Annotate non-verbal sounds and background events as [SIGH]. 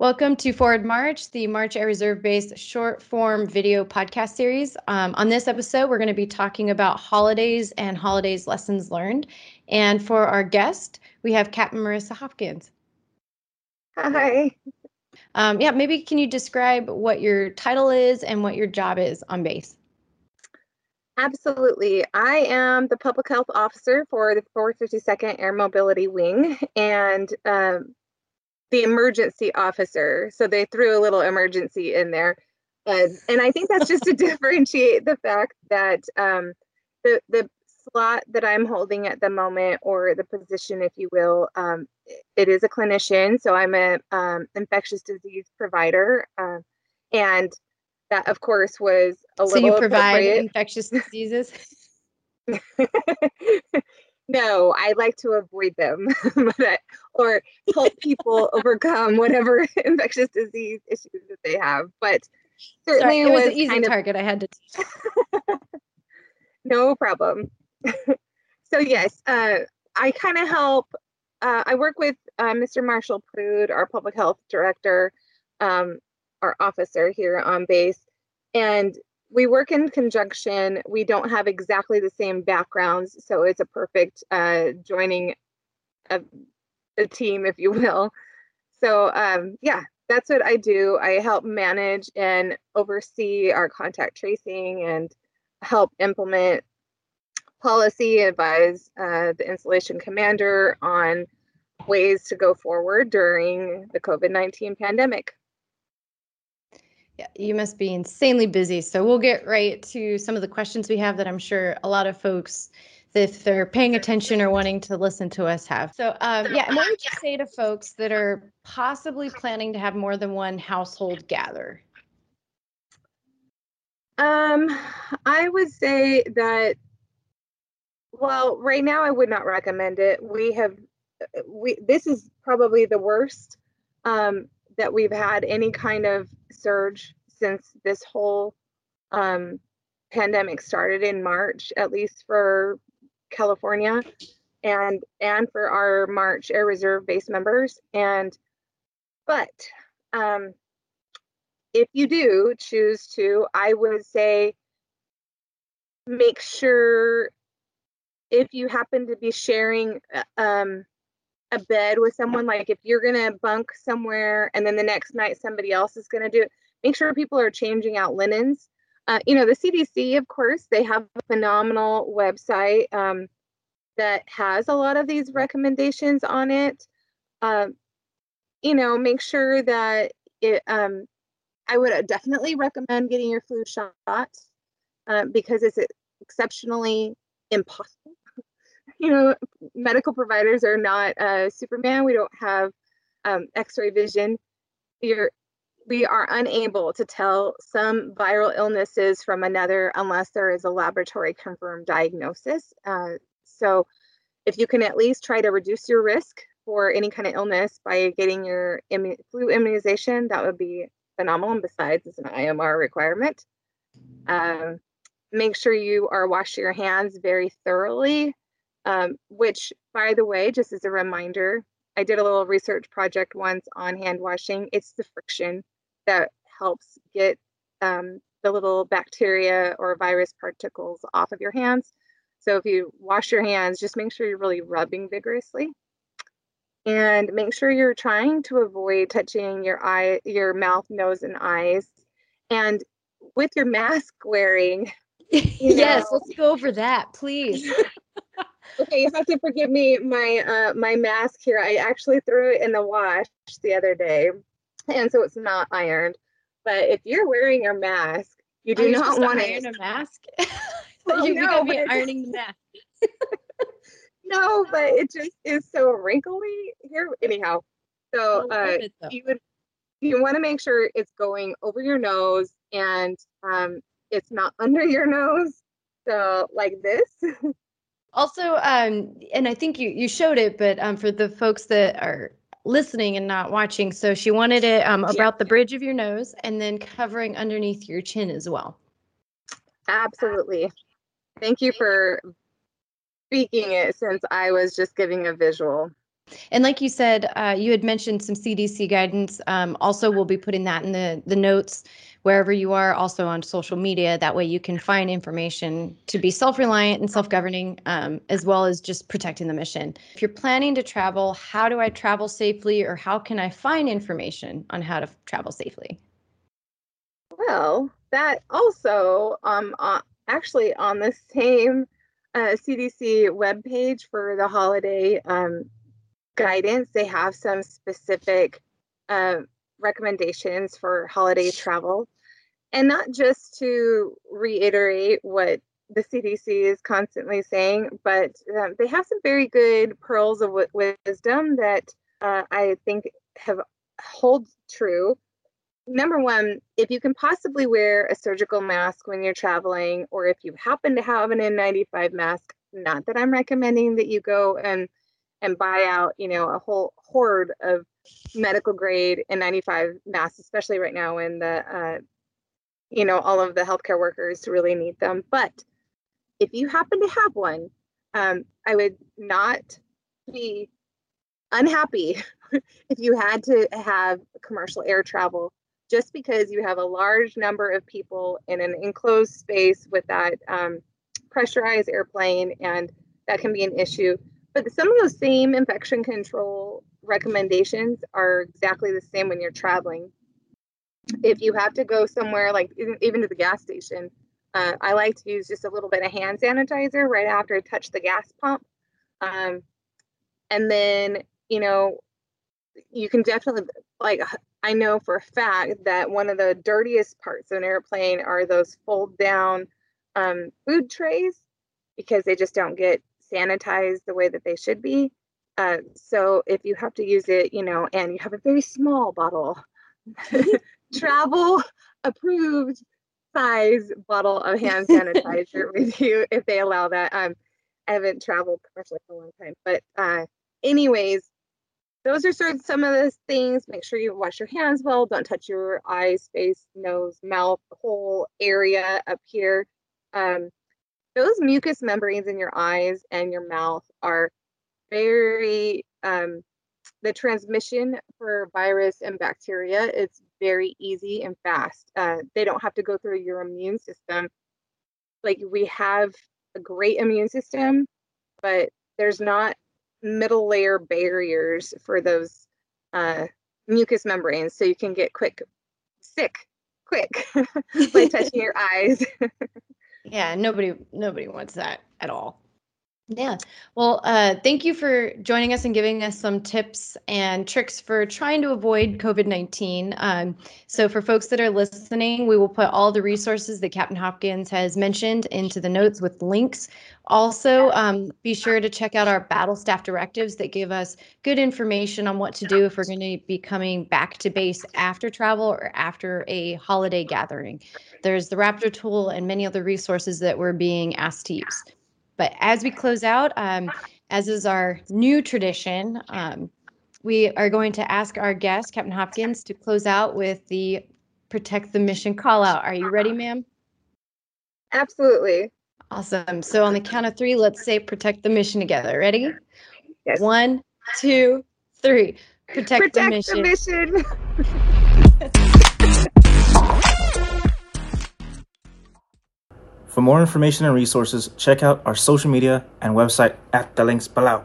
Welcome to Forward March, the March Air Reserve based short form video podcast series. Um, on this episode, we're going to be talking about holidays and holidays lessons learned. And for our guest, we have Captain Marissa Hopkins. Hi. Um, yeah, maybe can you describe what your title is and what your job is on base? Absolutely. I am the public health officer for the 452nd Air Mobility Wing. And um, the emergency officer. So they threw a little emergency in there. Uh, and I think that's just to [LAUGHS] differentiate the fact that um, the, the slot that I'm holding at the moment, or the position, if you will, um, it is a clinician. So I'm an um, infectious disease provider. Uh, and that, of course, was a so little. So you provide infectious diseases? [LAUGHS] [LAUGHS] no, I like to avoid them, [LAUGHS] but, or help people overcome whatever [LAUGHS] infectious disease issues that they have. But certainly Sorry, it was, was an easy target. Of, I had to. [LAUGHS] no problem. so yes, uh, I kind of help. Uh, I work with uh, Mr. Marshall Prude, our public health director, um, our officer here on base, and we work in conjunction. We don't have exactly the same backgrounds, so it's a perfect uh, joining of a team, if you will. So um, yeah, that's what I do. I help manage and oversee our contact tracing and help implement policy, advise uh, the installation commander on ways to go forward during the COVID 19 pandemic. Yeah, you must be insanely busy. So we'll get right to some of the questions we have that I'm sure a lot of folks, if they're paying attention or wanting to listen to us, have. So um, yeah, and what would you [LAUGHS] say to folks that are possibly planning to have more than one household gather? Um, I would say that. Well, right now I would not recommend it. We have, we this is probably the worst um, that we've had any kind of surge since this whole um, pandemic started in March, at least for California and and for our March Air Reserve base members. And but um, if you do choose to, I would say make sure if you happen to be sharing uh, um, a bed with someone like if you're going to bunk somewhere and then the next night somebody else is going to do it make sure people are changing out linens. Uh, you know the cdc of course they have a phenomenal website um, that has a lot of these recommendations on it. Uh, you know make sure that it um, i would definitely recommend getting your flu shot uh, because it's exceptionally impossible you know, medical providers are not uh, Superman. We don't have um, X-ray vision. You're, we are unable to tell some viral illnesses from another unless there is a laboratory confirmed diagnosis. Uh, so, if you can at least try to reduce your risk for any kind of illness by getting your immu- flu immunization, that would be phenomenal. And besides, it's an IMR requirement. Um, make sure you are washing your hands very thoroughly um, which, by the way, just as a reminder, I did a little research project once on hand washing. It's the friction that helps get um, the little bacteria or virus particles off of your hands. So if you wash your hands, just make sure you're really rubbing vigorously. And make sure you're trying to avoid touching your eye, your mouth, nose, and eyes. And with your mask wearing, [LAUGHS] yes, know, let's go over that, please. [LAUGHS] okay, you have to forgive me my uh, my mask here. I actually threw it in the wash the other day, and so it's not ironed. But if you're wearing your mask, you do not want to iron a mask. [LAUGHS] well, you no, be ironing the mask. [LAUGHS] no, but it just is so wrinkly here. Anyhow, so uh, you would you want to make sure it's going over your nose and um, it's not [LAUGHS] under your nose. So like this. Also, um, and I think you you showed it, but um, for the folks that are listening and not watching, so she wanted it um, about yeah. the bridge of your nose and then covering underneath your chin as well. Absolutely. Thank you for speaking it since I was just giving a visual. And like you said, uh, you had mentioned some CDC guidance. Um, also, we'll be putting that in the the notes wherever you are, also on social media. That way, you can find information to be self reliant and self governing, um, as well as just protecting the mission. If you're planning to travel, how do I travel safely, or how can I find information on how to travel safely? Well, that also um, uh, actually on the same uh, CDC webpage for the holiday um, guidance, they have some specific uh, recommendations for holiday travel. And not just to reiterate what the CDC is constantly saying, but um, they have some very good pearls of w- wisdom that uh, I think have hold true. Number one, if you can possibly wear a surgical mask when you're traveling, or if you happen to have an N95 mask, not that I'm recommending that you go and and buy out, you know, a whole horde of medical grade N95 masks, especially right now when the, uh, you know, all of the healthcare workers really need them. But if you happen to have one, um, I would not be unhappy [LAUGHS] if you had to have commercial air travel just because you have a large number of people in an enclosed space with that um, pressurized airplane, and that can be an issue. But some of those same infection control recommendations are exactly the same when you're traveling. If you have to go somewhere, like even to the gas station, uh, I like to use just a little bit of hand sanitizer right after I touch the gas pump. Um, and then, you know, you can definitely, like, I know for a fact that one of the dirtiest parts of an airplane are those fold down um, food trays because they just don't get sanitized the way that they should be. Uh, so if you have to use it, you know, and you have a very small bottle, [LAUGHS] travel approved size bottle of hand [LAUGHS] sanitizer with you if they allow that. Um, I haven't traveled commercially for a long time, but uh, anyways, those are sort of some of the things. Make sure you wash your hands well. Don't touch your eyes, face, nose, mouth, whole area up here. Um, those mucous membranes in your eyes and your mouth are very um, the transmission for virus and bacteria is very easy and fast. Uh, they don't have to go through your immune system. Like we have a great immune system, but there's not middle layer barriers for those uh, mucous membranes, so you can get quick sick quick [LAUGHS] by [LAUGHS] touching your eyes. [LAUGHS] Yeah, nobody nobody wants that at all. Yeah. Well, uh, thank you for joining us and giving us some tips and tricks for trying to avoid COVID 19. Um, so, for folks that are listening, we will put all the resources that Captain Hopkins has mentioned into the notes with links. Also, um, be sure to check out our battle staff directives that give us good information on what to do if we're going to be coming back to base after travel or after a holiday gathering. There's the Raptor tool and many other resources that we're being asked to use. But as we close out, um, as is our new tradition, um, we are going to ask our guest, Captain Hopkins, to close out with the Protect the Mission call out. Are you ready, ma'am? Absolutely. Awesome. So on the count of three, let's say protect the mission together. Ready? Yes. One, two, three. Protect, Protect the mission. The [LAUGHS] For more information and resources, check out our social media and website at the links below.